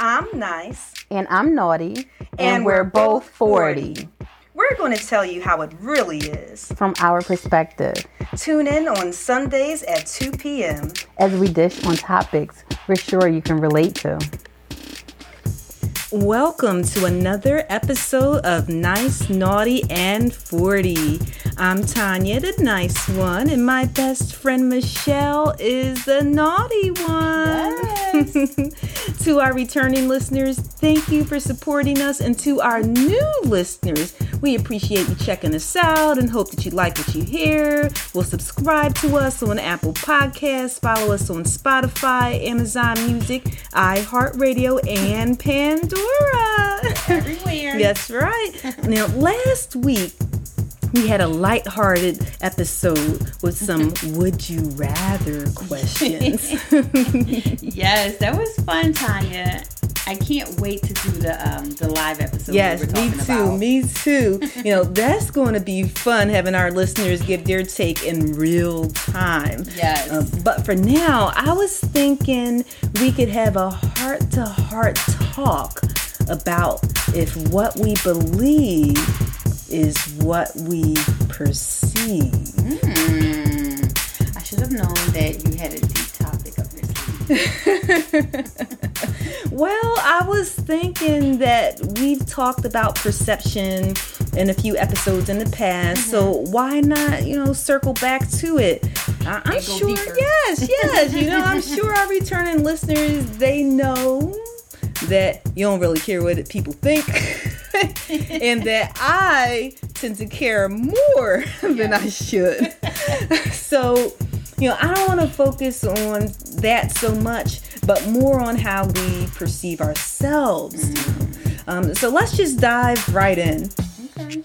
I'm nice. And I'm naughty. And, and we're, we're, both 40. 40. We're going to tell you how it really is. From our perspective. Tune in on Sundays at 2 p.m. As we dish on topics we're sure you can relate to. Welcome to another episode of Nice, Naughty, and 40. I'm Tanya, the nice one, and my best friend Michelle is the naughty one. Yes. to our returning listeners, thank you for supporting us. And to our new listeners, we appreciate you checking us out and hope that you like what you hear. We'll subscribe to us on Apple Podcasts, follow us on Spotify, Amazon Music, iHeartRadio, and Pandora. Everywhere. That's right. now, last week, we had a light-hearted episode with some would you rather questions. yes, that was fun, Tanya. I can't wait to do the um, the live episode. Yes, me too. About. Me too. you know, that's going to be fun having our listeners give their take in real time. Yes. Uh, but for now, I was thinking we could have a heart to heart talk about if what we believe is what we perceive. Mm. I should have known that you had a deep topic up your sleeve. well, I was thinking that we've talked about perception in a few episodes in the past, mm-hmm. so why not, you know, circle back to it? I- am sure, deeper. yes, yes, you know, I'm sure our returning listeners they know that you don't really care what people think. and that I tend to care more than I should. so, you know, I don't want to focus on that so much, but more on how we perceive ourselves. Mm-hmm. Um, so let's just dive right in. Okay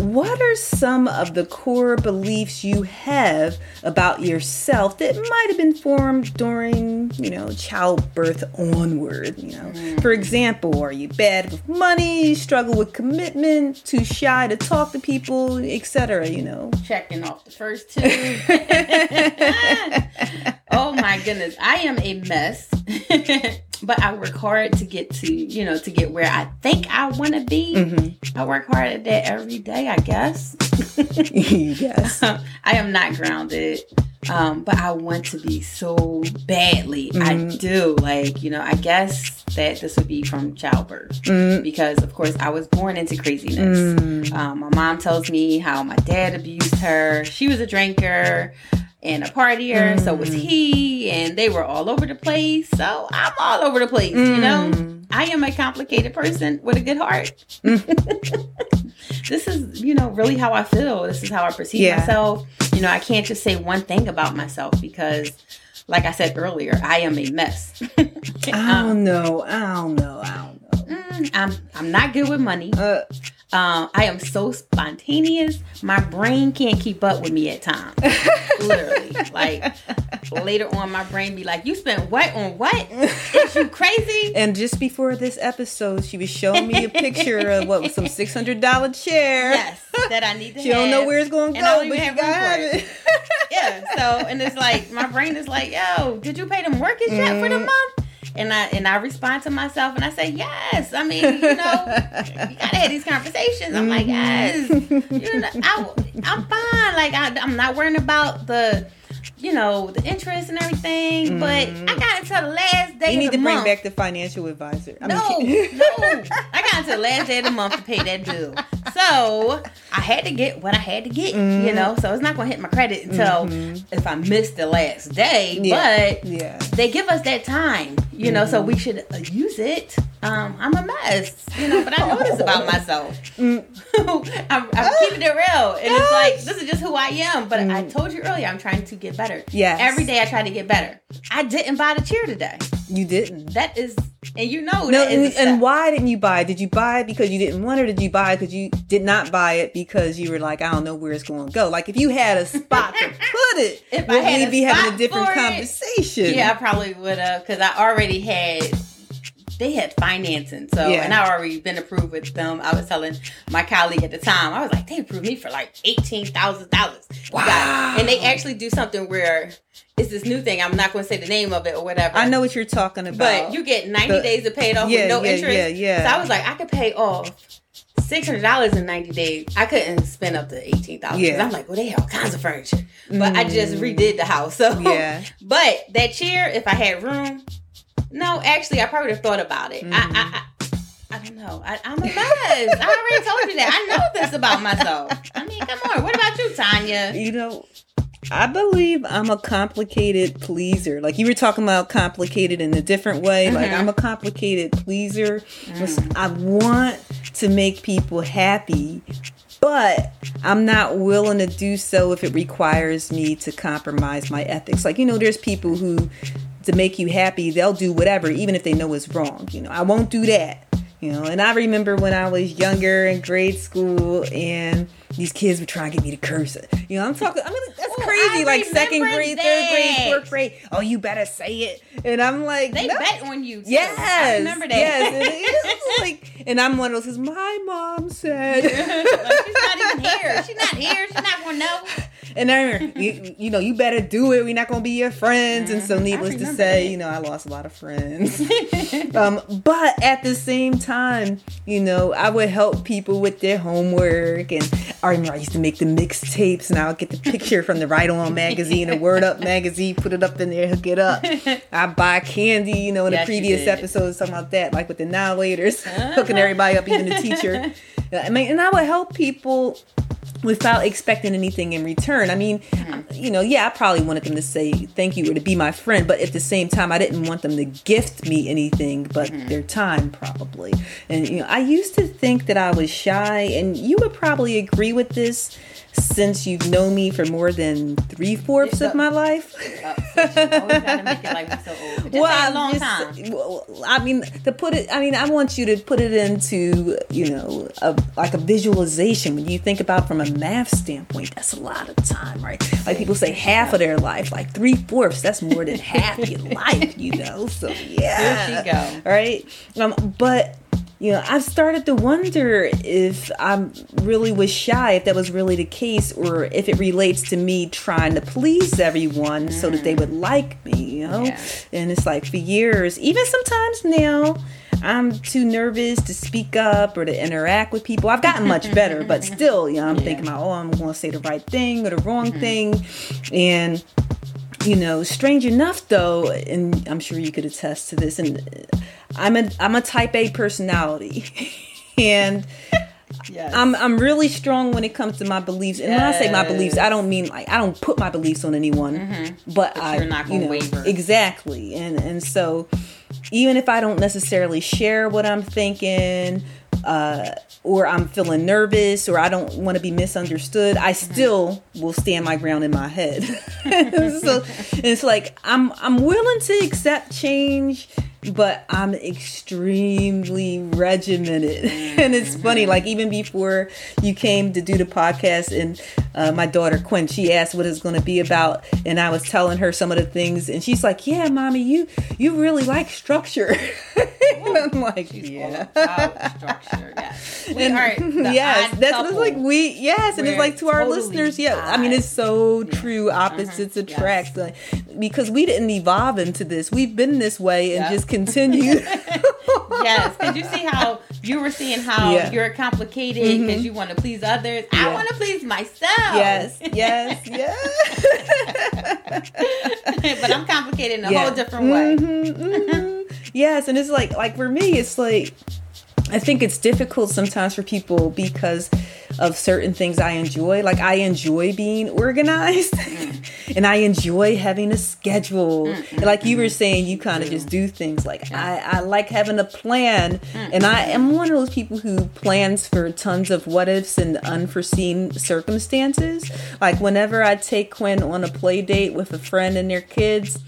what are some of the core beliefs you have about yourself that might have been formed during, you know, childbirth onward? You know, mm. for example, are you bad with money, struggle with commitment, too shy to talk to people, etc. You know, checking off the first two. oh my goodness, I am a mess. but I work hard to get to, you know, to get where I think I want to be. Mm-hmm. I work hard at that every day, I guess. yes. I am not grounded. Um, but I want to be so badly. Mm-hmm. I do. Like, you know, I guess that this would be from childbirth mm-hmm. because, of course, I was born into craziness. Mm-hmm. Um, my mom tells me how my dad abused her. She was a drinker and a partier. Mm. So was mm. he, and they were all over the place. So I'm all over the place, mm. you know? Mm. I am a complicated person with a good heart. this is, you know, really how I feel. This is how I perceive yeah. myself. You know, I can't just say one thing about myself because like I said earlier, I am a mess. I don't know. I don't know. I don't know. I'm I'm not good with money. Uh, um, I am so spontaneous. My brain can't keep up with me at times. Literally. Like later on my brain be like, You spent what on what? Is you crazy? And just before this episode, she was showing me a picture of what was some six hundred dollar chair. Yes. That I need to She have. don't know where it's gonna go, but you gotta it. yeah. So and it's like my brain is like, yo, did you pay the mortgage yet mm. for the mm. month? And I and I respond to myself and I say yes. I mean, you know, you gotta have these conversations. I'm like mm-hmm. yes, you know, I, I'm fine. Like I, I'm not worrying about the you know, the interest and everything. Mm. But I mm-hmm. got until the last day. You need to bring back the financial advisor. I no, no. I got until the last day of the month to pay that bill. So I had to get what I had to get. Mm. You know, so it's not gonna hit my credit until mm-hmm. if I miss the last day. Yeah. But yeah. they give us that time. You know, mm-hmm. so we should uh, use it. Um, I'm a mess, you know, but I know this about myself. Mm. I'm, I'm keeping it and it's like this is just who I am. But I mm. told you earlier, I'm trying to get better. Yeah. Every day I try to get better. I didn't buy the chair today. You didn't. That is, and you know. No, and, and why didn't you buy it? Did you buy it because you didn't want it, or did you buy it because you did not buy it because you were like, I don't know where it's going to go? Like if you had a spot to put it, if would we be having a different conversation? It, yeah, I probably would have because I already had they had financing. So, Yeah. and I already been approved with them. I was telling my colleague at the time, I was like, they approved me for like eighteen thousand dollars. Wow. And they actually do something where it's this new thing. I'm not going to say the name of it or whatever. I know what you're talking about. But you get 90 The- days to pay it off Yeah, with no yeah, interest. yeah, yeah. So I was like, I could pay off six hundred dollars in ninety days. I couldn't spend up to eighteen thousand. Yeah. I'm like, well, they have all kinds of furniture, but I just redid the house. So Mm. Yeah. but that chair, if I had room, no, actually, I probably would have thought about it. I, Mm-hmm. I, I I don't know. I, I'm a mess. I already told you that. I know this about myself. I mean, come on. What about you, Tanya? you know, I believe I'm a complicated pleaser. Like you were talking about complicated in a different way. Like Mm-hmm. I'm a complicated pleaser. Mm. I want to make people happy, but I'm not willing to do so if it requires me to compromise my ethics. Like, you know, there's people who to make you happy, they'll do whatever even if they know it's wrong. You know, I won't do that. You know, and I remember when I was younger in grade school and these kids were trying to get me to curse. You know, I'm talking I mean that's Oh, crazy. I like second grade, third grade, fourth grade. Oh, you better say it. And I'm like, They no. bet on you. Too. Yes, I remember that. Yes, and like, and I'm one of those. My mom said, Like, she's not even here. She's not here. She's not gonna know. and I, remember, you, you know, you better do it. We're not gonna be your friends. And so, needless to Mm-hmm. say, that. you know, I lost a lot of friends. um, but at the same time, you know, I would help people with their homework, and I remember I used to make the mixtapes, and I would get the picture from the Right On magazine, or Word Up magazine, put it up in there, hook it up. I buy candy, you know, in Yes, the previous episodes, talking about that, like with the Annihilators, uh-huh. hooking everybody up, even the teacher. I mean, and I would help people without expecting anything in return. I mean, mm-hmm. you know, yeah, I probably wanted them to say thank you or to be my friend, but at the same time, I didn't want them to gift me anything but mm-hmm. their time, probably. And, you know, I used to think that I was shy, and you would probably agree with this since you've known me for more than three fourths of my life. So you always gotta make it like we're so old. Just say a I'm long just- time. well, I mean, to put it, I mean, I want you to put it into, you know, a, like a visualization. When you think about from a math standpoint, that's a lot of time, right? Like people say half of their life, like three fourths, that's more than half your life, you know? So, yeah. Here she go. Right? Um, but, you know, I've started to wonder if I'm really was shy, if that was really the case, or if it relates to me trying to please everyone so that they mm. would like me, you know? Yeah. And it's like for years, even sometimes now, I'm too nervous to speak up or to interact with people. I've gotten much better, but still, you know, I'm thinking about, oh, I'm going to say the right thing or the wrong mm-hmm. thing. And, you know, strange enough though, and I'm sure you could attest to this, and I'm a I'm a type A personality. and Yes. I'm I'm really strong when it comes to my beliefs. And when I say my beliefs, I don't mean like I don't put my beliefs on anyone, but, I Mm-hmm. you're not gonna know, waver. exactly. And and so even if I don't necessarily share what I'm thinking, uh, or I'm feeling nervous, or I don't want to be misunderstood, I Mm-hmm. still will stand my ground in my head. so it's like I'm I'm willing to accept change, but I'm extremely regimented. and it's funny, like even before you came to do the podcast, and uh, my daughter Quinn, she asked what it's going to be about, and I was telling her some of the things, and she's like, "Yeah, mommy, you you really like structure." and I'm like, "Yeah." About structure, yes. We And- are the yes, that's like we yes, and it's like to our totally listeners, yeah. I mean, it's so true. Opposites Mhm. attract, like, because we didn't evolve into this. We've been this way and Yep. just continue. yes, because you see how you were seeing how Yeah. you're complicated because you want to please others. I want to please myself. yes, yes, yes. but I'm complicated in a Yeah. whole different way. Mhm, mhm. yes, and it's like like for me, it's like I think it's difficult sometimes for people because of certain things I enjoy. Like I enjoy being organized and I enjoy having a schedule. And like you were saying, you kind of just do things like I, I like having a plan. And I am one of those people who plans for tons of what ifs and unforeseen circumstances. Like whenever I take Quinn on a play date with a friend and their kids,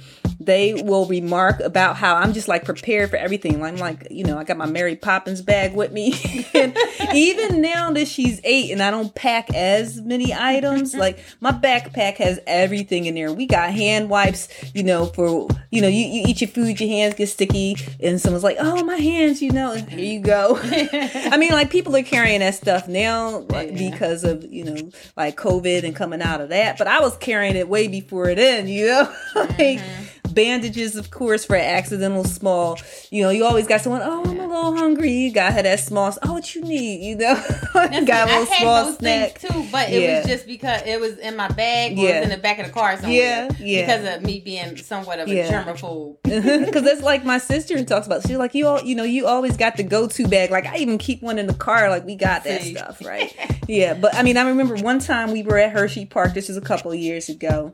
they will remark about how I'm just like prepared for everything. I'm like, you know, I got my Mary Poppins bag with me. and even now that she's eight and I don't pack as many items, like my backpack has everything in there. We got hand wipes, you know, for, you know, you, you eat your food, your hands get sticky. And someone's like, oh, my hands, you know, here you go. I mean, like people are carrying that stuff now like, Yeah. because of, you know, like COVID and coming out of that. But I was carrying it way before then, you know? like, mm-hmm. Bandages, of course, for accidental small. You know, you always got someone, oh, I'm a little hungry. You got her that small, oh, what you need, you know? Got a I little had small those snack. things too, but it Yeah. was just because it was in my bag or it was in the back of the car somewhere. Yeah, yeah. Because of me being somewhat of a Yeah. germaphobe. Because that's like my sister talks about. She's like, you all, you know, you always got the go-to bag. Like I even keep one in the car. Like we got that See. stuff, right? yeah, but I mean, I remember one time we were at Hershey Park. This was a couple of years ago.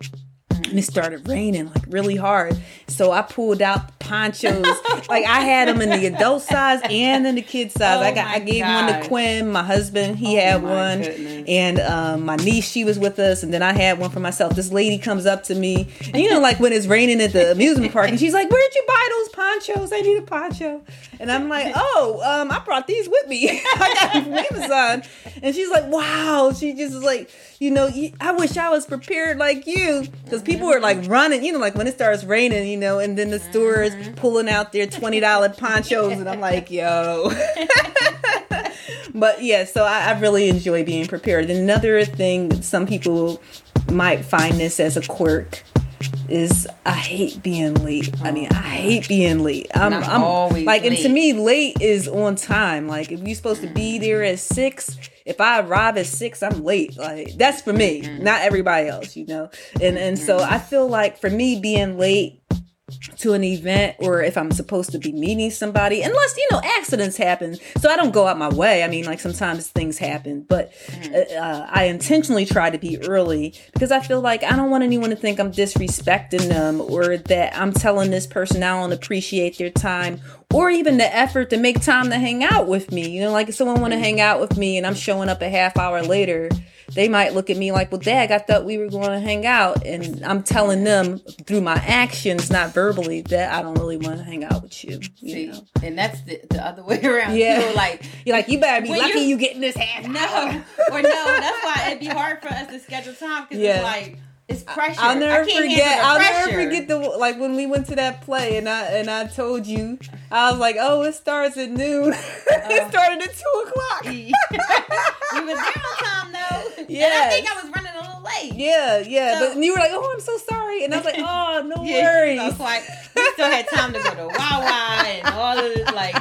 And it started raining like really hard. So I pulled out ponchos. like I had them in the adult size and in the kid size. Oh I got I gave one to Quinn, my husband, he Oh had one. goodness. And um, my niece, she was with us, and then I had one for myself. This lady comes up to me, and you know, like when it's raining at the amusement park, and she's like, "Where'd you buy those ponchos? I need a poncho." And I'm like, "Oh, um, I brought these with me. I got them from Amazon." And she's like, "Wow!" She just is like, "You know, I wish I was prepared like you, because people were like running, you know, like when it starts raining, you know, and then the stores mm-hmm. pulling out their twenty dollar ponchos, and I'm like, yo." but yeah, so I, I really enjoy being prepared. Another thing, some people might find this as a quirk. Is I hate being late. I mean, I hate being late. I'm, I'm I'm always like, and to me, late is on time. Like, if you're supposed to be there at six, if I arrive at six, I'm late. Like, that's for me, mm-hmm. not everybody else, you know. And and so mm-hmm. I feel like for me, being late to an event or if I'm supposed to be meeting somebody, unless you know accidents happen. So I don't go out my way. I mean, like sometimes things happen, but uh, uh, I intentionally try to be early because I feel like I don't want anyone to think I'm disrespecting them or that I'm telling this person I don't appreciate their time or even the effort to make time to hang out with me. You know, like if someone want to hang out with me and I'm showing up a half hour later. They might look at me like, well, Dag, I thought we were going to hang out. And I'm telling them through my actions, not verbally, that I don't really want to hang out with you. you See, know? and that's the, the other way around. Yeah. like You're like, you better be lucky you- you, getting this half no, hour. or no. That's why it'd be hard for us to schedule time because Yeah. it's like it's pressure. I'll never I can't forget. I'll never forget the like when we went to that play and I and I told you I was like, oh, it starts at noon. it uh-huh. started at two o'clock. we was there on time though. And I think I was running a little late. Yeah, yeah. So- but you were like, oh, I'm so sorry, and I was like, oh, no Yeah, worries. so it's like we still had time to go to Wawa and all of this. Like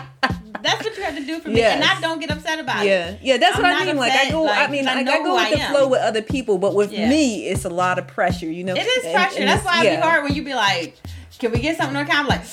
that's what you have to do for me, and I don't get upset about it. Yeah, yeah, that's I'm what I mean. Like I go, like, I mean, I I go with I the am. flow with other people, but with Yeah. me, it's a lot of pressure. You know, It is And- pressure. and That's why it'd be hard when you be like, "Can we get something on account?" I'm like,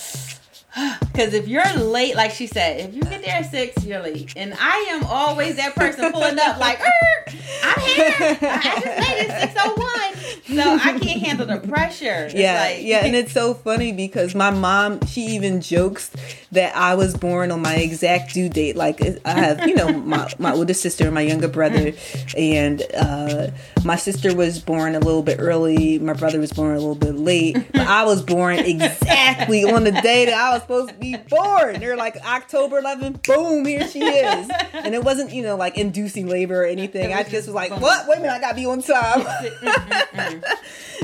because if you're late, like she said, if you get there at six, you're late, and I am always that person pulling up like, "Er, "I'm here. I just made it six oh one, so I can't handle the pressure." It's Yeah, like, yeah, and it's so funny because my mom, she even jokes that I was born on my exact due date. Like I have, you know, my my older sister and my younger brother, and uh, my sister was born a little bit early. My brother was born a little bit late, but I was born exactly on the day that I was supposed to be born. They're like October 11th, boom, here she is, and it wasn't, you know, like inducing labor or anything. I just was like, what? Wait a minute, I gotta be on time.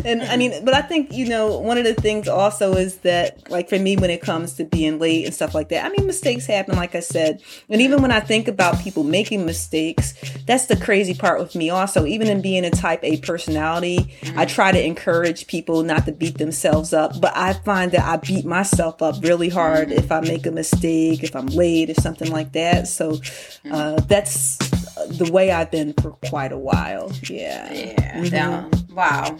and I mean, but I think you know one of the things also is that like for me when it comes to being late and stuff like that, I mean mistakes happen, like I said, and even when I think about people making mistakes, that's the crazy part with me. Also, even in being a Type A personality, I try to encourage people not to beat themselves up, but I find that I beat myself up really hard if I make a mistake, if I'm late, or something like that. So uh, that's the way I've been for quite a while. Yeah. Yeah. Mhm. down. Wow.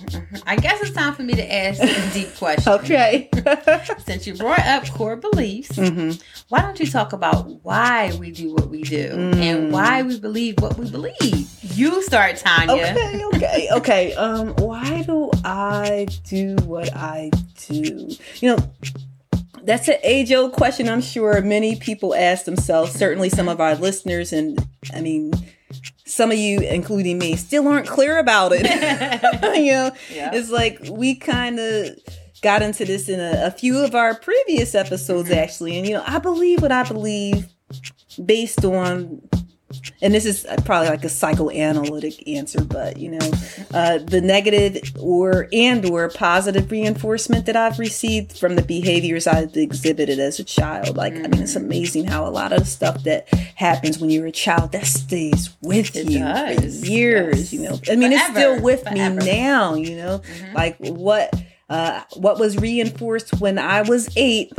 I guess it's time for me to ask a deep question. Okay. Since you brought up core beliefs, Mhm. why don't you talk about why we do what we do Mm. and why we believe what we believe? You start, Tanya. Okay, okay, okay. Um, why do I do what I do? You know, that's an age old question. I'm sure many people ask themselves. Certainly, some of our listeners, and I mean, some of you, including me, still aren't clear about it. you know, Yeah. it's like we kind of got into this in a, a few of our previous episodes, actually. And, you know, I believe what I believe based on and this is probably like a psychoanalytic answer but you know uh, the negative or and or positive reinforcement that i've received from the behaviors i've exhibited as a child. Like i mean it's amazing how a lot of stuff that happens when you're a child that stays with It you does, for years yes. you know. I mean it's still with forever. me now you know. Like what uh, what was reinforced when i was 8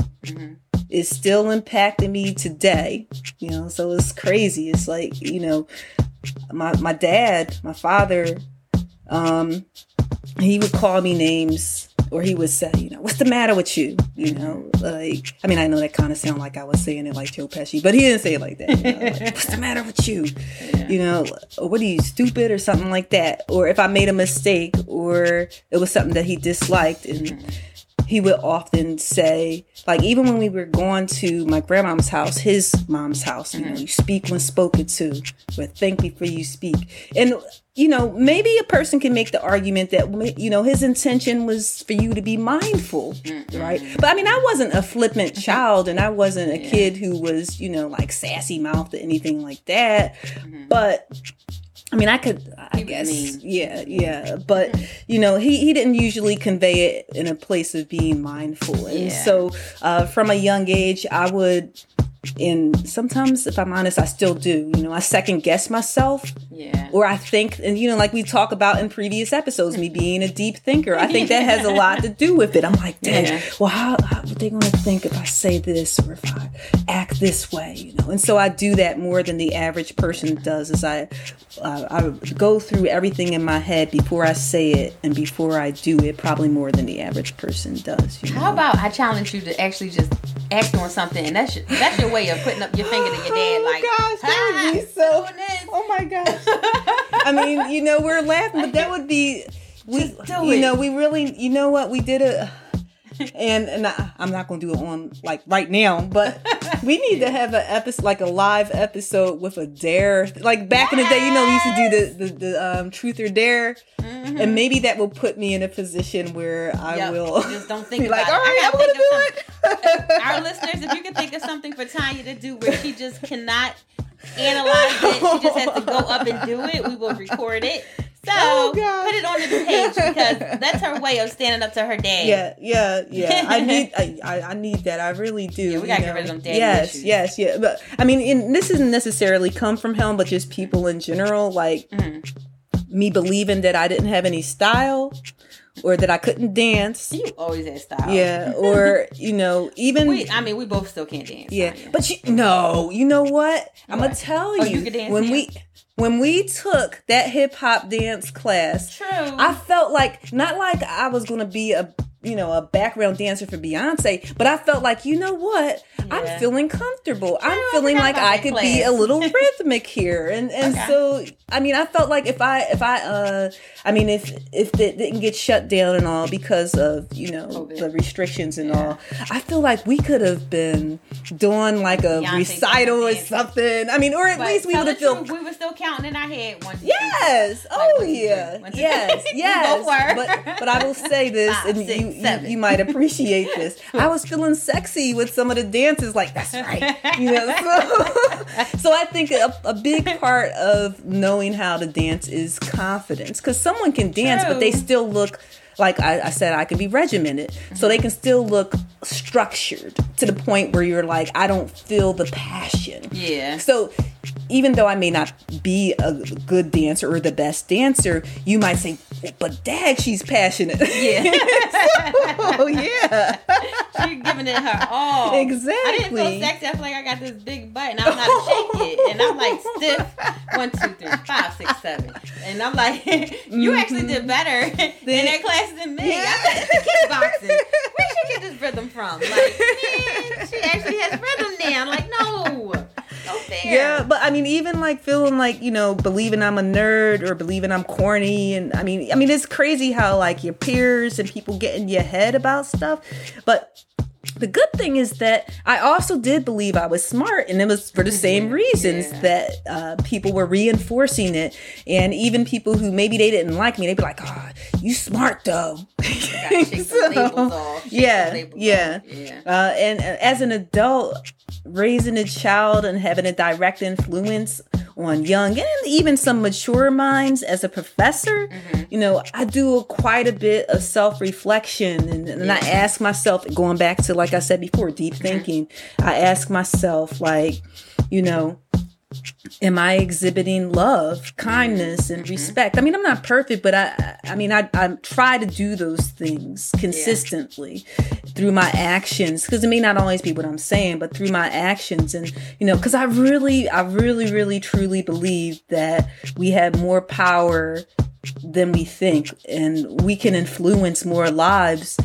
is still impacting me today. You know, so it's crazy. It's like, you know, my my dad, my father, um, he would call me names or he would say, you know, what's the matter with you? You know, like I mean I know that kind of sound like I was saying it like Joe Pesci, but he didn't say it like that. You know, like, what's the matter with you? You know, what are you stupid or something like that? Or if I made a mistake or it was something that he disliked and he would often say, like, even when we were going to my grandmom's house, his mom's house, you know, mm-hmm. you speak when spoken to, but think before you speak. And, you know, maybe a person can make the argument that, you know, his intention was for you to be mindful, mm-hmm. right? But I mean, I wasn't a flippant mm-hmm. child and I wasn't a kid who was, you know, like sassy mouthed or anything like that. But I mean, I could, I guess, mean. yeah, yeah. But you know, he he didn't usually convey it in a place of being mindful, and Yeah. so uh, from a young age, I would, and sometimes, if I'm honest, I still do. You know, I second guess myself, Yeah. or I think, and you know, like we talk about in previous episodes, me being a deep thinker. I think that has a lot to do with it. I'm like, dang, Yeah. well, how, how are they going to think if I say this or if I act this way? You know, and so I do that more than the average person does. Is I, uh, I go through everything in my head before I say it and before I do it, probably more than the average person does. You know? How about I challenge you to actually just act on something, and that's your, that's your way of putting up your finger to your dad, like, Oh gosh, that would be so. Oh my gosh. I mean, you know, we're laughing, but that would be. We, you it. know, we really, you know what, we did it. And, and I, I'm not gonna do it on like right now, but we need to have an episode, like a live episode with a dare, like back in the day. You know, we used to do the the, the um, truth or dare, and maybe that will put me in a position where I Yep. will Just don't think like, all right, I'm think of do it. Our listeners, if you can think of something for Tanya to do where she just cannot analyze it, she just has to go up and do it, we will record it. So Oh, put it on the page because that's her way of standing up to her dad. Yeah, yeah, yeah. I need, I, I, need that. I really do. Yeah, we gotta you get rid of know. them daddy Yes, issues. yes, yeah. But I mean, this doesn't necessarily come from him, but just people in general, like Mm-hmm. Me believing that I didn't have any style, or that I couldn't dance. You always had style. Yeah, or you know, even We, I mean, we both still can't dance. yeah. But you no, you know what? I'm gonna What? tell Oh, you, you dance when now? we when we took that hip hop dance class. True. I felt like not like I was gonna be a you know a background dancer for Beyonce, but I felt like you know what I'm feeling comfortable. I'm feeling like I could class. be a little rhythmic here, and and Okay. so I mean I felt like if I if I uh I mean if if it didn't get shut down and all because of you know COVID. the restrictions and all, I feel like we could have been doing like a Beyonce recital or something. I mean, or at But least we would have truth, we were still counting in our head. One, two, three, Yes. Like, Oh two, yeah. three. One, two, Yes. three. We Yes. both were. But but I will say this, Five, and six, you, you you might appreciate this. I was feeling sexy with some of the dances. Like that's right. You know. So, so I think a, a big part of knowing how to dance is confidence, because someone can dance, but they still look. Like I, I said, I can be regimented, so they can still look structured to the point where you're like, I don't feel the passion. Yeah. So even though I may not be a good dancer or the best dancer, you might say, but dad, she's passionate. Yeah. oh yeah. She's giving it her all. Exactly. I didn't feel sexy. I feel like I got this big butt and I'm not to shake it. And I'm like stiff. One, two, three, five, six, seven. And I'm like, you actually mm-hmm. did better in that class than me. I said, it's the kickboxing. Where she get this rhythm from? Like, man, she actually has rhythm now. I'm like, no. Yeah, but I mean, even like feeling like you know, believing I'm a nerd or believing I'm corny, and I mean, I mean, it's crazy how like your peers and people get in your head about stuff. But the good thing is that I also did believe I was smart, and it was for the same reasons yeah. that uh, people were reinforcing it. And even people who maybe they didn't like me, they'd be like, "Oh, you smart though." Gotta shake the labels off. Shake the yeah, yeah. Yeah. Uh, and uh, as an adult, raising a child and having a direct influence on young and even some mature minds as a professor, mm-hmm. you know, I do quite a bit of self reflection and, and I ask myself, going back to, like I said before, deep mm-hmm. thinking, I ask myself, like, you know, am I exhibiting love, kindness, and mm-hmm. respect? I mean, I'm not perfect, but I, I mean, I, I try to do those things consistently through my actions because it may not always be what I'm saying, but through my actions, and you know, because I really, I really, really, truly believe that we have more power than we think, and we can influence more lives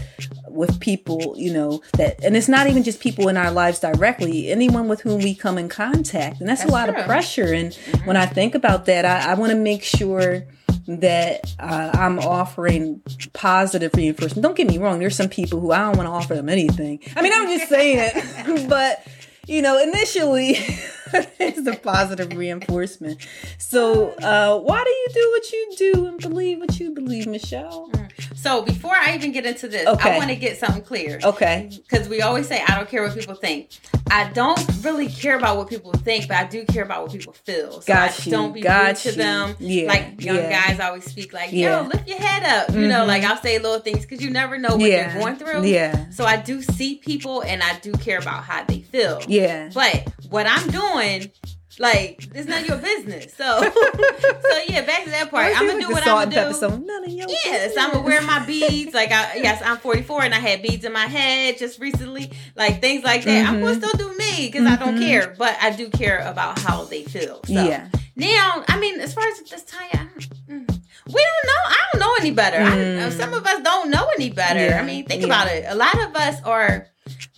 with people, you know, that, and it's not even just people in our lives directly, anyone with whom we come in contact. And that's, a lot true. of pressure. And when I think about that, I, I want to make sure that uh, I'm offering positive reinforcement. Don't get me wrong, there's some people who I don't want to offer them anything. I mean, I'm just saying, it, but you know, initially it's the positive reinforcement. So, uh, why do you do what you do and believe what you believe, Michelle? So before I even get into this, Okay. I want to get something clear. Okay. Because we always say, I don't care what people think. I don't really care about what people think, but I do care about what people feel. So Got I you, don't be got rude to them. Yeah, Like young yeah. guys always speak like, Yeah. yo, lift your head up. You know, Mhm. like I'll say little things because you never know what Yeah. they're going through. Yeah. So I do see people and I do care about how they feel. Yeah. But what I'm doing, like, it's none of your business. So, so yeah, back to that part. I'm gonna do what I'm gonna do. Song. None of your Yes, I'm gonna wear my beads. Like, I, yes, I'm 44 and I had beads in my head just recently, like things like that. I'm gonna Mhm. still do me because I don't Mhm. care, but I do care about how they feel. So Yeah. now, I mean, as far as this time, I mm, we don't know. I don't know any better. I, Mm. some of us don't know any better. Yeah, I mean, think yeah. about it. A lot of us are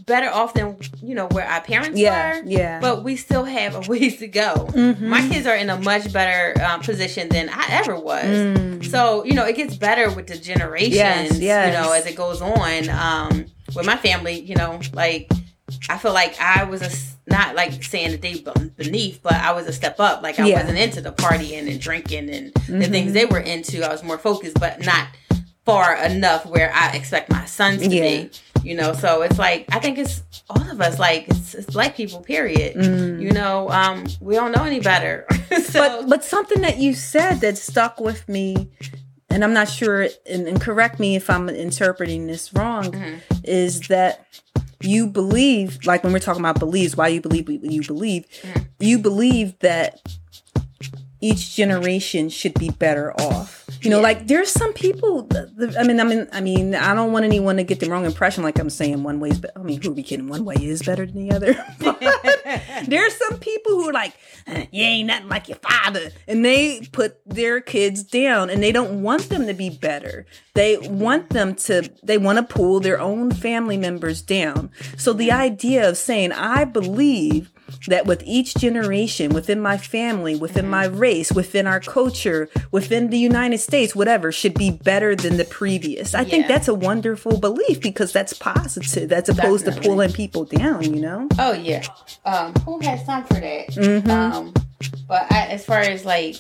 better off than you know where our parents Yeah. were. Yeah. But we still have a ways to go. Mhm. My kids are in a much better um, position than I ever was. Mm. So you know, it gets better with the generations. Yes, yes. You know, as it goes on. Um, with my family, you know, like I feel like I was a not like saying that they beneath, but I was a step up. Like I Yeah. wasn't into the partying and drinking and the Mhm. things they were into. I was more focused, but not far enough where I expect my sons to Yeah. be. You know, so it's like I think it's all of us. Like it's, it's black people. Period. Mm. You know, um, we don't know any better. so but but something that you said that stuck with me and i'm not sure and, and correct me if i'm interpreting this wrong Mhm. is that you believe like when we're talking about beliefs why you believe what you believe Mhm. you believe that each generation should be better off. You know Yeah. like there's some people i mean i mean i mean i don't want anyone to get the wrong impression like i'm saying one way is be- i mean who are we kidding? One way is better than the other. There's some people who are like "Eh, you ain't nothing like your father. And they put their kids down and they don't want them to be better. They want them to they want to pull their own family members down. So the idea of saying i believe that with each generation within my family within my race within our culture within the united states whatever should be better than the previous i think that's a wonderful belief because that's positive as opposed to pulling people down you know Oh yeah. Um, who has time for that? Mm-hmm. Um, but I, as far as like,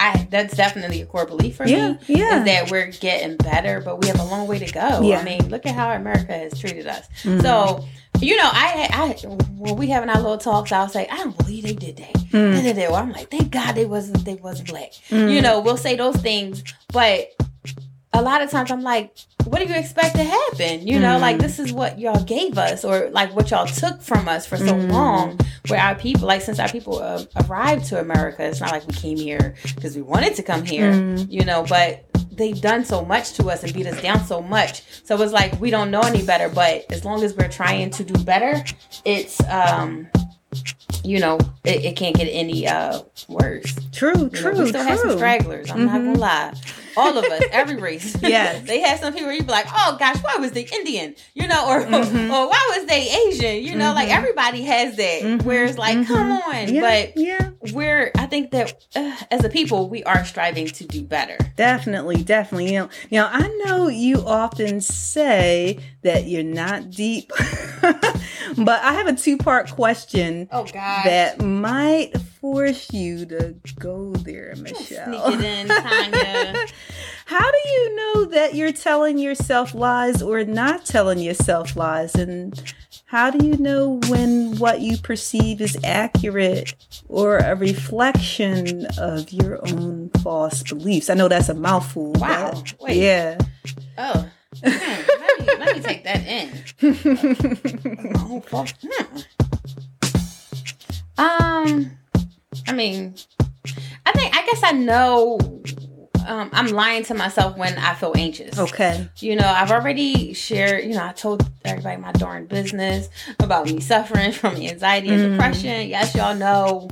I that's definitely a core belief for Yeah, me. yeah. Is that we're getting better, but we have a long way to go. Yeah. I mean, look at how America has treated us. Mhm. So. You know, I, I when we having our little talks, I'll say, I don't believe they did that. Mm. I'm like, thank God they wasn't they wasn't black. Mm. You know, we'll say those things, but a lot of times I'm like, what do you expect to happen? You know, Mm. like this is what y'all gave us, or like what y'all took from us for so Mm. long. Where our people, like since our people uh, arrived to America, it's not like we came here because we wanted to come here, Mm. you know. But they've done so much to us and beat us down so much. So it's like we don't know any better. But as long as we're trying to do better, it's um, you know, it, it can't get any uh worse. true You know, true we still have some stragglers. I'm not Mhm. gonna lie. All of us, every race. Yes. they had some people where you be like, oh gosh, why was they Indian? You know, or Mhm. or why was they Asian? You know, like Mhm. everybody has that. Mhm. Where it's like, come on, yeah, but yeah we're I think that uh, as a people we are striving to do better. Definitely, definitely. You know, now I know you often say that you're not deep, but I have a two-part question. Oh God, that might force you to go there, Michelle. Sneak it in, Tanya. How do you know that you're telling yourself lies or not telling yourself lies? And how do you know when what you perceive is accurate or a reflection of your own false beliefs? I know that's a mouthful. Wow. Wait. Yeah. Oh. Hmm. Let, me, let me take that in. Um, I mean, I think I guess I know um, I'm lying to myself when I feel anxious. Okay. You know, I've already shared, you know, I told everybody my darn business about me suffering from anxiety and mm. depression. Yes, y'all know.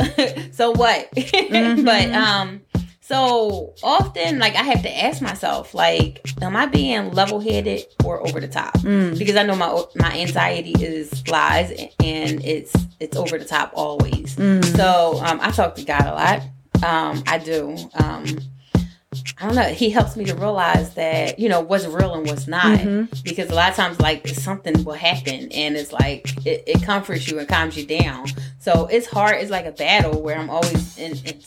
so what? Mm-hmm. but um so often like I have to ask myself like am I being level-headed or over the top? Mm. Because I know my my anxiety is lies and it's it's over the top always. Mm. So um I talk to God a lot. Um I do. Um I don't know. He helps me to realize that you know what's real and what's not, mm-hmm. because a lot of times like something will happen and it's like it, it, comforts you and calms you down. So it's hard. It's like a battle where I'm always in. in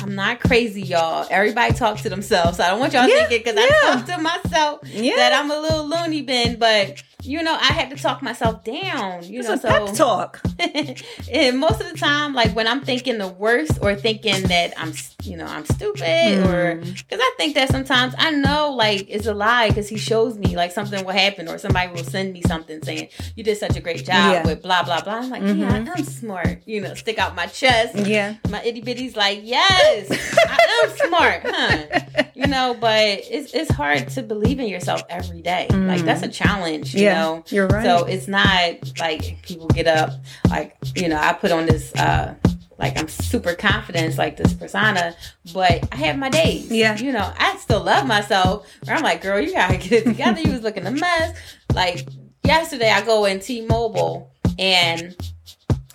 I'm not crazy, y'all. Everybody talk to themselves. So I don't want y'all yeah, thinking because yeah. I talk to myself yeah. that I'm a little loony bin, but you know, I had to talk myself down. You it's know, a so talk. and most of the time, like when I'm thinking the worst or thinking that I'm, you know, I'm stupid, mm. or because I think that sometimes I know like it's a lie because he shows me like something will happen or somebody will send me something saying you did such a great job yeah. with blah blah blah. I'm like, mm-hmm. yeah, I'm smart. You know, stick out my chest. Yeah, my itty bitty's like, yes, I am smart, huh? Know, but it's it's hard to believe in yourself every day. Mm. Like that's a challenge. you yeah, know? You're right. So it's not like people get up, like, you know, I put on this, uh, like I'm super confident, like this persona, but I have my days. Yeah. You know, I still love myself. Where I'm like, girl, you gotta get it together. you was looking a mess. Like yesterday I go in T Mobile and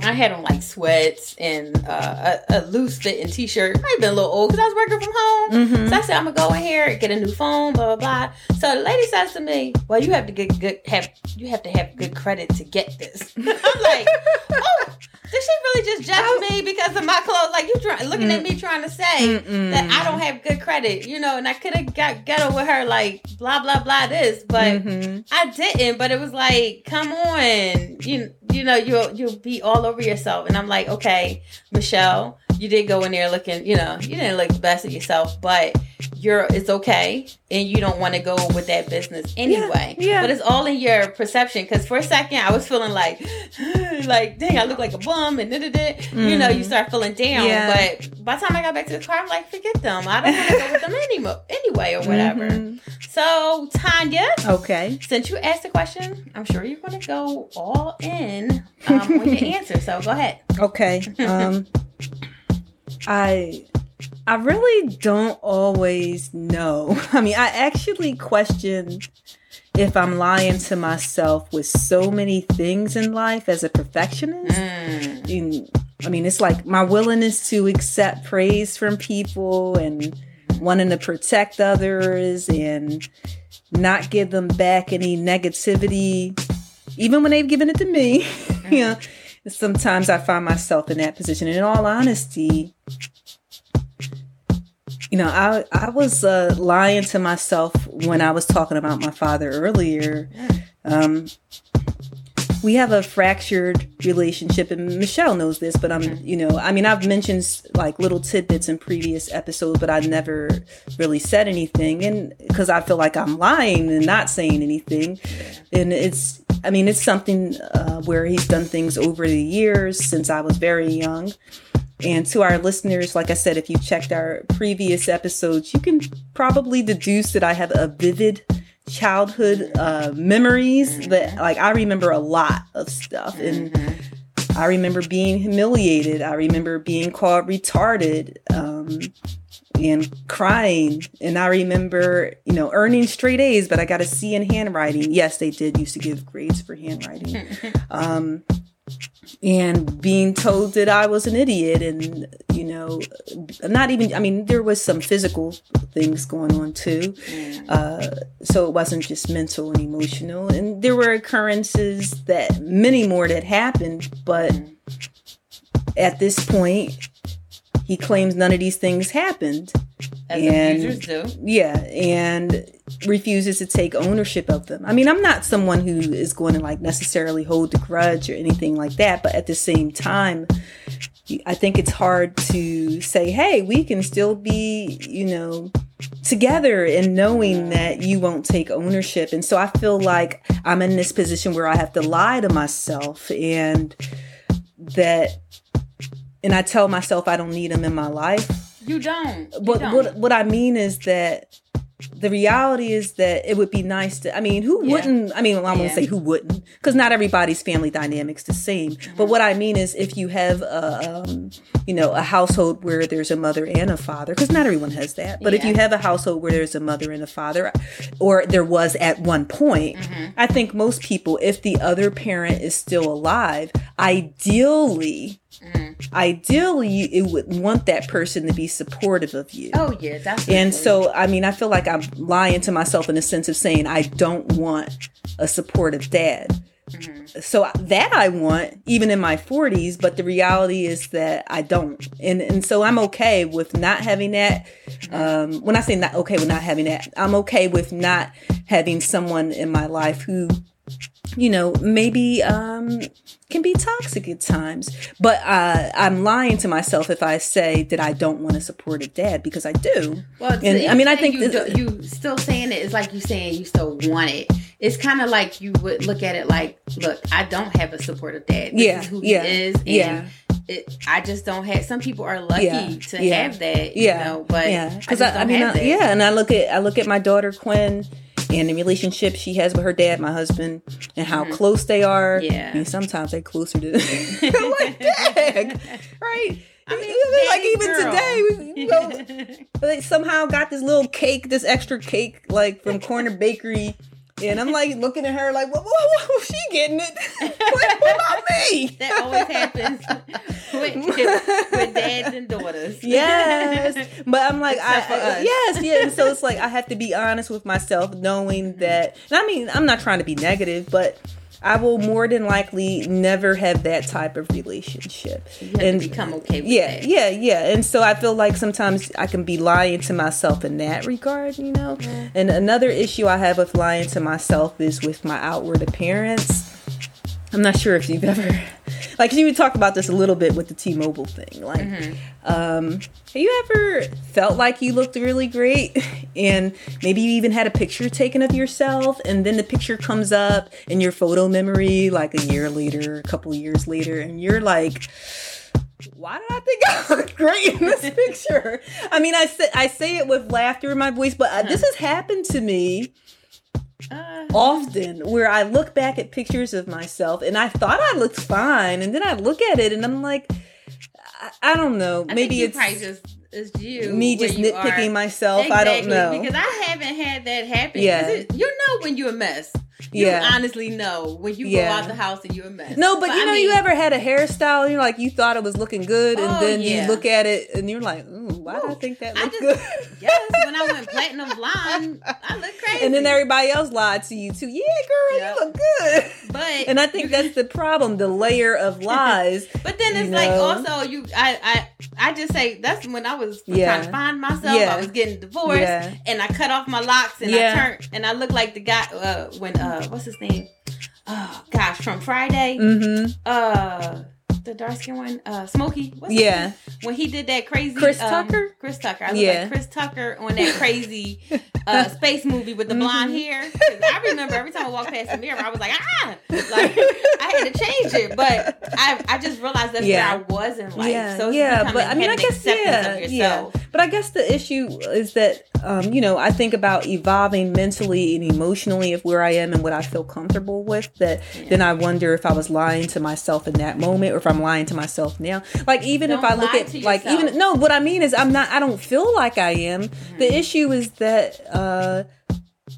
I had on like sweats and uh, a, a, loose fitting t shirt. I've been a little old because I was working from home. Mm-hmm. So I said, I'm gonna go in here, get a new phone, blah blah blah. So the lady says to me, Well, you have to get good have you have to have good credit to get this. I'm like, Oh, did she really just judge me because of my clothes? Like you trying looking mm. at me trying to say Mm-mm. that I don't have good credit, you know, and I could have got ghetto with her like blah blah blah this, but mm-hmm. I didn't. But it was like, come on, you you know, you'll you'll be all over yourself. And I'm like, okay, Michelle, you did go in there looking, you know, you didn't look the best at yourself, but you're it's okay and you don't want to go with that business anyway. Yeah, yeah. But it's all in your perception. Because for a second, I was feeling like, like, dang, I look like a bum, and da da da. You know, you mm. start feeling down. Yeah. But by the time I got back to the car, I'm like, forget them. I don't want to go with them anymore, anyway, or whatever. Mm-hmm. So Tanya, okay, since you asked the question, I'm sure you're going to go all in um, with your answer. So go ahead. Okay. Um, I I really don't always know. I mean, I actually question if I'm lying to myself with so many things in life as a perfectionist. Mm. I mean, it's like my willingness to accept praise from people and wanting to protect others and not give them back any negativity, even when they've given it to me. Mm. you know, sometimes I find myself in that position. And in all honesty, you know, I I was uh, lying to myself when I was talking about my father earlier. Um, we have a fractured relationship, and Michelle knows this. But I'm, you know, I mean, I've mentioned like little tidbits in previous episodes, but I never really said anything, and because I feel like I'm lying and not saying anything, and it's, I mean, it's something uh, where he's done things over the years since I was very young and to our listeners, like I said, if you checked our previous episodes, you can probably deduce that I have a vivid childhood uh, memories that, like, I remember a lot of stuff. And I remember being humiliated. I remember being called retarded um, and crying. And I remember, you know, earning straight A's, but I got a C in handwriting. Yes, they did used to give grades for handwriting. Um, and being told that I was an idiot and you know not even I mean there was some physical things going on too uh, so it wasn't just mental and emotional and there were occurrences that many more that happened but at this point he claims none of these things happened. As and do. yeah and refuses to take ownership of them. I mean i'm not someone who is going to like necessarily hold a grudge or anything like that but at the same time i think it's hard to say hey we can still be you know together and knowing that you won't take ownership. And so i feel like i'm in this position where i have to lie to myself and that and i tell myself i don't need them in my life You don't. You but don't. what what I mean is that the reality is that it would be nice to. I mean, who Yeah. wouldn't? I mean, I won't Yeah. say who wouldn't, because not everybody's family dynamics the same. Mm-hmm. But what I mean is, if you have a, um, you know, a household where there's a mother and a father, because not everyone has that. But if you have a household where there's a mother and a father, or there was at one point, Mm-hmm. I think most people, if the other parent is still alive, ideally. Ideally, you it would want that person to be supportive of you. Oh yeah, that's And so, I mean, I feel like I'm lying to myself in the sense of saying I don't want a supportive dad. So that I want, even in my 40s, but the reality is that I don't. And and so I'm okay with not having that. Um, when I say not okay with not having that, I'm okay with not having someone in my life who, you know, maybe um, can be toxic at times. But uh, I'm lying to myself if I say that I don't want a supportive dad because I do. Well, And, I mean, I think you, this- do, you still saying it is like you saying you still want it. It's kind of like you would look at it like, look, I don't have a supportive dad. This Yeah, is who yeah, he is. And yeah. It, I just don't have. Some people are lucky Yeah, to yeah, have that. yeah, You know, but yeah, because just I, I, mean, I, yeah, and I look at I look at my daughter Quinn and the relationship she has with her dad, my husband, and how close they are. Mm-hmm. Yeah. I mean, sometimes they're closer to like, dang, right? I mean, like even girl. today, we, you know, they somehow got this little cake, this extra cake, like from Corner Bakery. And I'm like looking at her like, what, what, what, what she getting it? what, what about me? that always happens with, with dads and daughters. yes but i'm like I, Except I- us. yes yeah and so it's like i have to be honest with myself knowing that and i mean i'm not trying to be negative but i will more than likely never have that type of relationship. And become okay with yeah that. yeah yeah. And so i feel like sometimes i can be lying to myself in that regard you know? And another issue i have with lying to myself is with my outward appearance. I'm not sure if you've ever, like, you talked about this a little bit with the T-Mobile thing. Like, Mm-hmm. um, have you ever felt like you looked really great, and maybe you even had a picture taken of yourself, and then the picture comes up in your photo memory, like a year later, a couple years later, and you're like. Why did I think I looked great in this picture? I mean, I say I say it with laughter in my voice, but uh, this has happened to me Uh, often where I look back at pictures of myself and I thought I looked fine, and then I look at it and I'm like, I, I don't know, I maybe it's just it's you. me just nitpicking myself. I don't know. because I haven't had that happen. Yeah. it- you know when you're a mess. You Yeah. honestly know when you Yeah. go out the house and you're a mess. no, but, you I know, mean, you ever had a hairstyle, you're like, you thought it was looking good, and Oh, then yeah. you look at it and you're like, Ooh, why do I think that looks good? Yes, when I went platinum blonde, I look crazy. and then everybody else lied to you too. Yeah, girl, Yeah. you look good. But And I think that's the problem, the layer of lies. But then you it's like know? also you I I I just say that's when I was Yeah. trying to find myself. I was getting divorced and I cut off my locks and. I turned and I looked like the guy uh when uh what's his name? Oh gosh, from Friday. Mm-hmm. Uh the dark skin one, uh Smokey. What's Yeah. When he did that crazy Chris um, Tucker? Chris Tucker. I look Yeah. like Chris Tucker on that crazy uh space movie with the blonde Mm-hmm. hair. I remember every time I walked past the mirror, I was like, ah like I had to change it. But I I just realized that's Yeah. where I was in life. Yeah, so yeah, but I mean, I guess yeah, yeah. But I guess the issue is that um, you know I think about evolving mentally and emotionally of where I am and what I feel comfortable with. That then I wonder if I was lying to myself in that moment or if I'm lying to myself now. Like even if Don't I look at like yourself. even no, what I mean is I'm not. I don't feel like I am. Mm-hmm. The issue is that. uh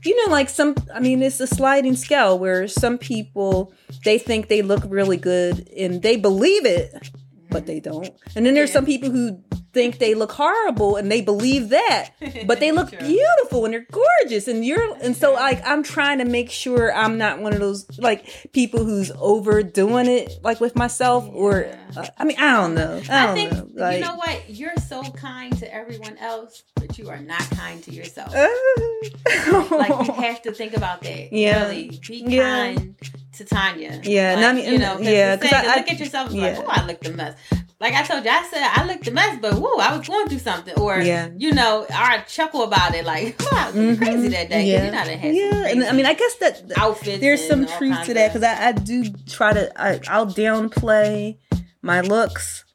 you know, like some, I mean, it's a sliding scale where some people they think they look really good and they believe it, but they don't. And then there's Yeah. some people who think they look horrible and they believe that, but they look beautiful and they're gorgeous. And you're, and so like I'm trying to make sure I'm not one of those like people who's overdoing it, like with myself, or uh, I mean, I don't know. I I, don't think know. Like, you know what? You're so kind to everyone else, but you are not kind to yourself. like you have to think about that. Yeah. Really, be Yeah. kind to Tanya. Yeah, like, and I mean- you know, yeah, the 'cause saying, I- look at yourself and yeah. like, oh, I looked a mess. Like I told you, I said I looked a mess, but whoa, I was going through something. Or Yeah. you know, or I chuckle about it, like, wow, I was Mhm. crazy that day. Yeah, You know, I done had yeah. And I mean, I guess that outfits. there's some truth to that because I, I do try to I, I'll downplay my looks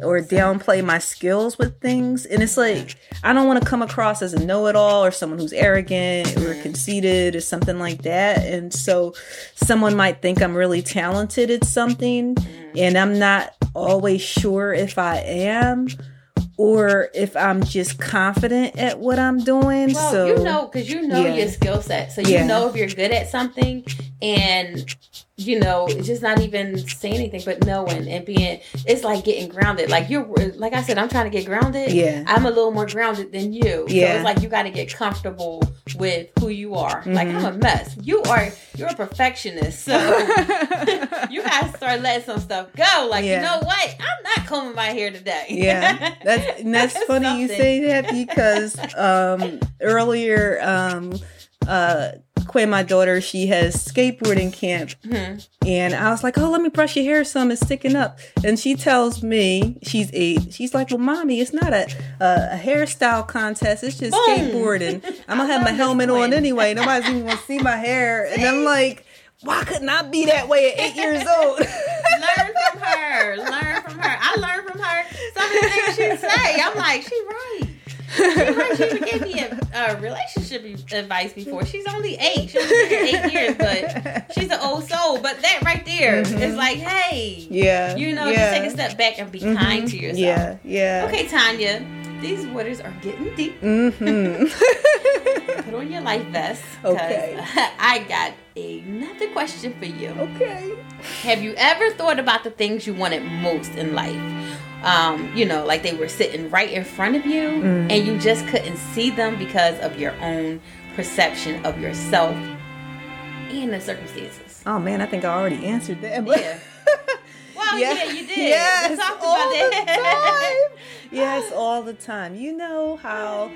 or downplay my skills with things and it's like I don't want to come across as a know-it-all or someone who's arrogant or conceited or something like that and so someone might think I'm really talented at something Mhm. and I'm not always sure if I am or if I'm just confident at what I'm doing Well, so you know, because you know yeah. your skill set, so you Yeah. know if you're good at something, and you know, just not even saying anything, but knowing and being. It's like getting grounded. Like you're, like I said, I'm trying to get grounded. Yeah. I'm a little more grounded than you. So Yeah. it's like you got to get comfortable with who you are. Like Mhm. I'm a mess. You are. You're a perfectionist. So. You gotta start letting some stuff go. Like, Yeah. you know what? I'm not combing my hair today. yeah that's and that's That's funny you say that because um earlier um uh Quinn, my daughter, she has skateboarding camp, Mhm. and I was like, "Oh, let me brush your hair some. It's sticking up." And she tells me, she's eight. She's like, "Well, mommy, it's not a a, a hairstyle contest. It's just Boom. skateboarding. I'm gonna have my helmet on anyway. Nobody's even gonna see my hair." And I'm like, "Why couldn't I be that way at eight years old?" learn from her. Learn from her. I learned from her some of the things she say. I'm like, she right. She right. She even gave me a, a relationship advice before. She's only eight. She's eight years, but she's an old soul. But that right there is Mhm. like, hey, yeah, you know, yeah. just take a step back and be Mhm. kind to yourself. Yeah, yeah. Okay, Tanya, these waters are getting deep. Mm-hmm. Put on your life vest. Okay. I got another question for you. okay. Have you ever thought about the things you wanted most in life? Um, you know, like they were sitting right in front of you Mm. and you just couldn't see them because of your own perception of yourself and the circumstances. Oh man, I think I already answered that. but- Yeah. Well, yeah, you did. Yes, we talked all about the time. Yes, all the time. You know how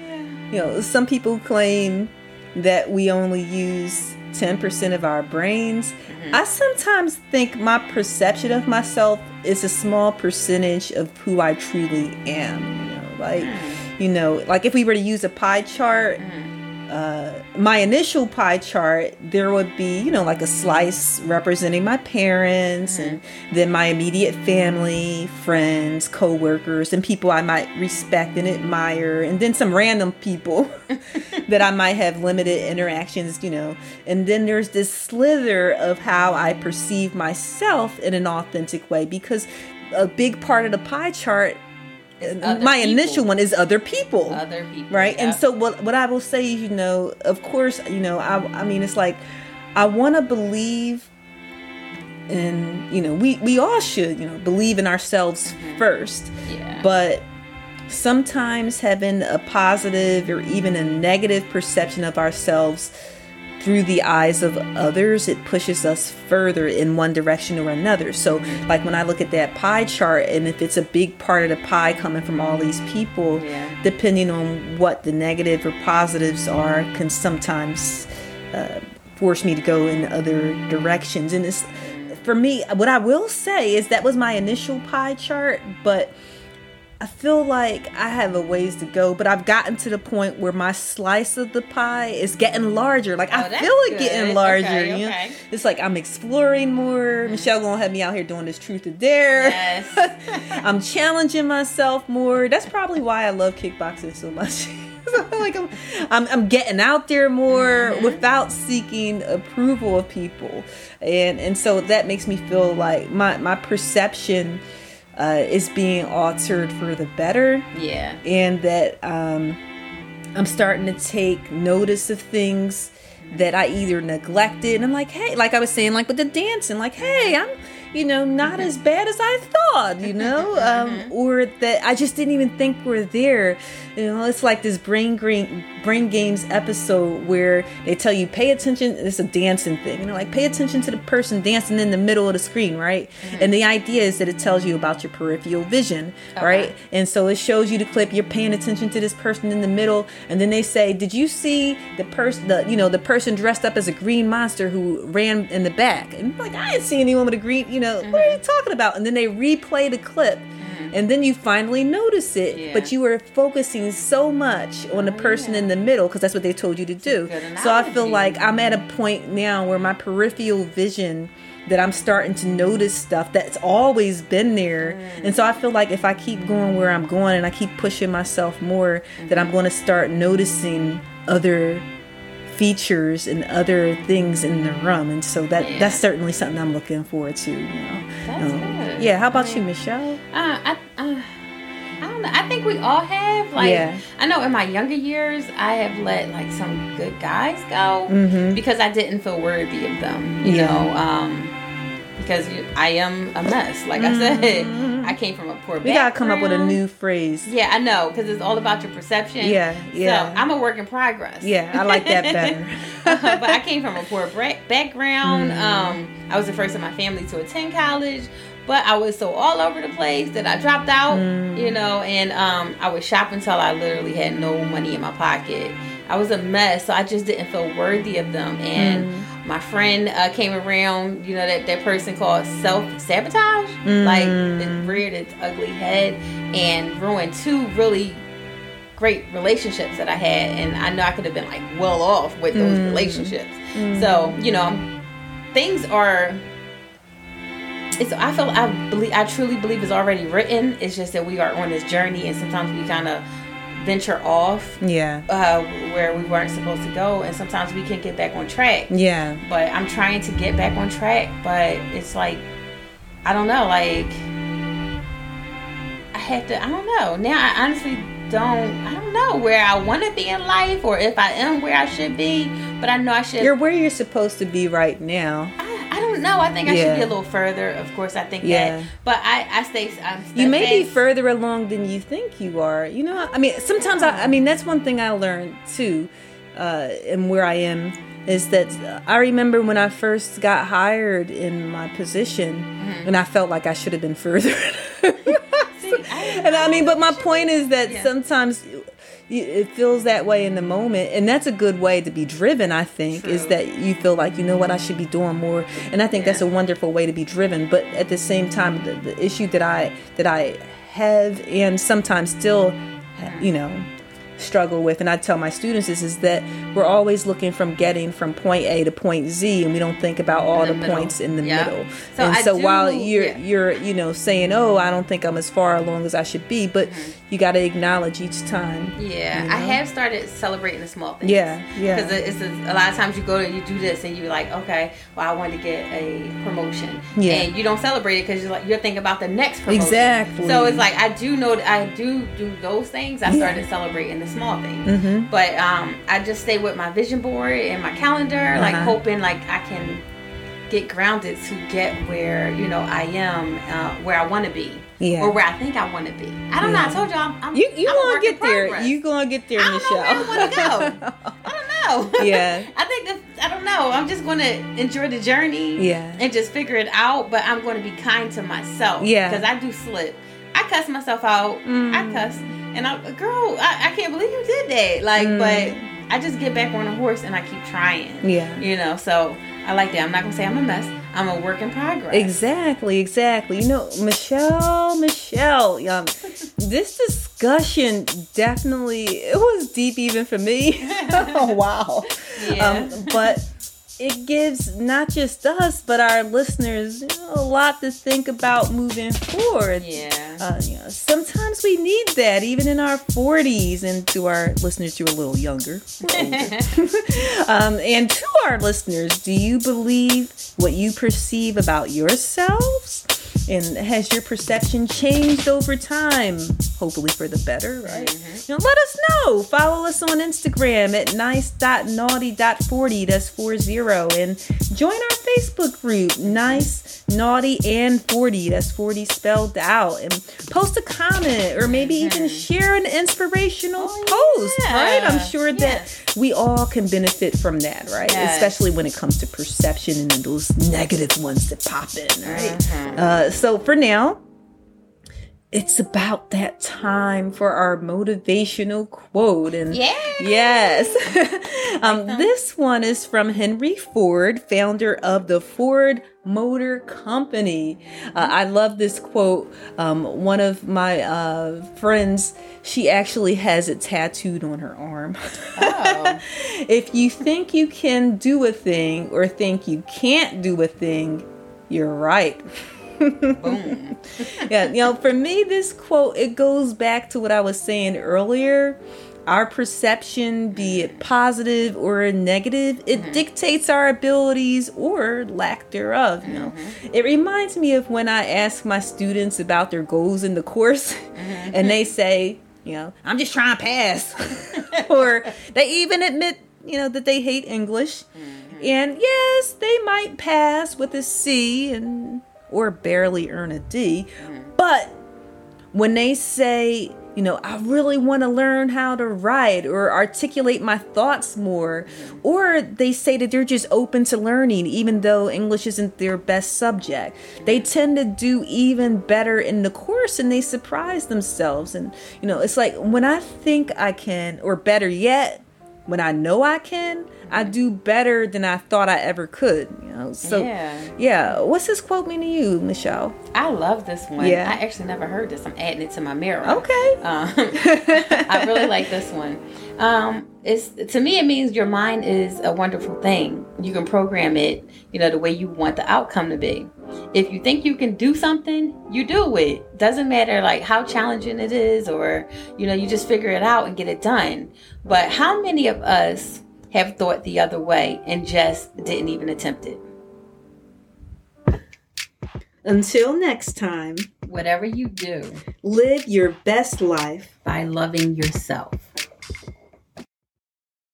you know some people claim that we only use 10% of our brains. Mm-hmm. I sometimes think my perception of myself is a small percentage of who I truly am, you know. Like, Mm. you know, like if we were to use a pie chart, uh, my initial pie chart, there would be, you know, like a slice representing my parents and then my immediate family, friends, co-workers, and people I might respect and admire, and then some random people that I might have limited interactions, you know. And then there's this slither of how I perceive myself in an authentic way because a big part of the pie chart other my people. initial one is other people Other people. right and so what what i will say is you know of course you know i i mean it's like i want to believe in you know we we all should you know believe in ourselves mm-hmm. first yeah. but sometimes having a positive or even a negative perception of ourselves through the eyes of others it pushes us further in one direction or another so like when i look at that pie chart and if it's a big part of the pie coming from all these people Yeah. depending on what the negative or positives are can sometimes uh, force me to go in other directions and it's for me what i will say is that was my initial pie chart but I feel like I have a ways to go, but I've gotten to the point where my slice of the pie is getting larger. Like Oh, I feel it good. getting larger. Okay, you know? It's like I'm exploring more. Michelle gonna have me out here doing this truth or dare. Yes. I'm challenging myself more. That's probably why I love kickboxing so much. Like I'm, I'm, I'm getting out there more Mm-hmm. without seeking approval of people, and and so that makes me feel like my my perception uh, is being altered for the better, yeah. and that um, I'm starting to take notice of things that I either neglected and I'm like, hey, like I was saying, like with the dancing, like, hey, I'm you know, not as bad as I thought, you know, um, or that I just didn't even think were there. You know, it's like this brain green brain games episode where they tell you pay attention. It's a dancing thing, you know, like pay attention to the person dancing in the middle of the screen, right? Mm-hmm. And the idea is that it tells you about your peripheral vision, okay. right? And so it shows you the clip. You're paying attention to this person in the middle, and then they say, "Did you see the person? The you know the person dressed up as a green monster who ran in the back?" And like I didn't see anyone with a green, you know know, mm-hmm. what are you talking about? And then they replay the clip. Mm-hmm. And then you finally notice it, yeah. but you were focusing so much on the person yeah. in the middle because that's what they told you to do. So I feel like I'm at a point now where my peripheral vision that I'm starting to notice stuff that's always been there. Mm. And so I feel like if I keep going where I'm going and I keep pushing myself more, mm-hmm. that I'm going to start noticing other features and other things in the room and so that yeah. that's certainly something i'm looking forward to you know um, yeah how about you michelle uh, I, uh, I don't know. I think we all have. Like, yeah. I know in my younger years, I have let like some good guys go mm-hmm. because I didn't feel worthy of them. You yeah. know, um, because I am a mess. Like mm-hmm. I said, I came from a poor. We gotta come up with a new phrase. Yeah, I know because it's all about your perception. Yeah, yeah. So I'm a work in progress. Yeah, I like that better. uh, but I came from a poor background. Mm-hmm. Um, I was the first in my family to attend college but I was so all over the place that I dropped out, mm. you know, and um, I would shop until I literally had no money in my pocket. I was a mess, so I just didn't feel worthy of them. And mm. my friend uh, came around, you know, that, that person called self sabotage, mm. like it reared its ugly head and ruined two really great relationships that I had. And I know I could have been like well off with those mm. relationships. Mm. So, you know, things are it's I feel I believe I truly believe it's already written. It's just that we are on this journey, and sometimes we kind of venture off. Yeah. Uh, where we weren't supposed to go, and sometimes we can't get back on track. Yeah. But I'm trying to get back on track, but it's like I don't know, like I have to. I don't know. Now I honestly don't. I don't know where I want to be in life, or if I am where I should be. But I know I should. You're where you're supposed to be right now. I I don't know. I think I yeah. should be a little further. Of course, I think yeah. that. But I, I stay. I'm you may be further along than you think you are. You know, I mean, sometimes I, I mean that's one thing I learned too, uh, and where I am is that I remember when I first got hired in my position, mm-hmm. and I felt like I should have been further. See, I and I mean, but my point is that yeah. sometimes it feels that way in the moment and that's a good way to be driven i think True. is that you feel like you know what i should be doing more and i think yeah. that's a wonderful way to be driven but at the same time the, the issue that i that i have and sometimes still you know struggle with and I tell my students is is that we're always looking from getting from point A to point Z and we don't think about all the, the points in the middle. So and I so do, while you're yeah. you're you know saying oh I don't think I'm as far along as I should be but mm-hmm. You got to acknowledge each time. Yeah, you know? I have started celebrating the small things. Yeah, yeah. Because it's a, a, lot of times you go to you do this and you're like okay well I want to get a promotion yeah. and you don't celebrate it because you're like you're thinking about the next promotion. Exactly. So it's like I do know I do do those things. I started yeah. celebrating the small things. Mm-hmm. But um, I just stay with my vision board and my calendar, uh-huh. like hoping like I can get grounded to get where you know I am, uh, where I want to be. Yeah. Or where I think I want to be. I don't yeah. know. I told you I'm. I'm you you I'm gonna get there. You gonna get there, Michelle. I Michelle. I want to go. I don't know. Yeah. I think I don't know. I'm just gonna enjoy the journey. Yeah. And just figure it out. But I'm going to be kind to myself. Yeah. Because I do slip. I cuss myself out. Mm. I cuss. And I, girl, I, I can't believe you did that. Like, mm. but I just get back on a horse and I keep trying. Yeah. You know, so I like that. I'm not gonna say I'm a mess. I'm a work in progress. Exactly, exactly. You know, Michelle, Michelle, um, this discussion definitely it was deep even for me. oh wow. Yeah. Um, but it gives not just us but our listeners you know, a lot to think about moving forward. Yeah. Uh, you know, sometimes we need that, even in our 40s, and to our listeners, you're a little younger. um, and to our listeners, do you believe what you perceive about yourselves? And has your perception changed over time? Hopefully for the better, right? You know, let us know. Follow us on Instagram at nice.naughty.40. That's 40. And join our Facebook group, Nice, Naughty, and 40. That's 40 spelled out. And post a comment or maybe even share an inspirational post, yeah. right? I'm sure that we all can benefit from that, right? Yes. Especially when it comes to perception and those negative ones that pop in, right? Mm-hmm. Uh, so for now, it's about that time for our motivational quote. And Yeah. yes, um, this one is from Henry Ford, founder of the Ford Motor Company. Uh, I love this quote. Um, one of my uh, friends, she actually has it tattooed on her arm. Oh. if you think you can do a thing or think you can't do a thing, you're right. Boom. yeah, you know, for me, this quote it goes back to what I was saying earlier. Our perception, be it positive or negative, it mm-hmm. dictates our abilities or lack thereof. You know, mm-hmm. it reminds me of when I ask my students about their goals in the course, mm-hmm. and they say, you know, I'm just trying to pass, or they even admit, you know, that they hate English. And yes, they might pass with a C and or barely earn a D, but when they say, you know, I really want to learn how to write or articulate my thoughts more, or they say that they're just open to learning even though English isn't their best subject, they tend to do even better in the course and they surprise themselves. And, you know, it's like when I think I can, or better yet, when I know I can, I do better than I thought I ever could. You know, so Yeah. yeah. What's this quote mean to you, Michelle? I love this one. Yeah. I actually never heard this. I'm adding it to my mirror. Okay. Um, I really like this one. Um, it's to me, it means your mind is a wonderful thing. You can program it, you know, the way you want the outcome to be. If you think you can do something, you do it. Doesn't matter like how challenging it is, or you know, you just figure it out and get it done. But how many of us have thought the other way and just didn't even attempt it? Until next time, Whatever you do, live your best life. by loving yourself.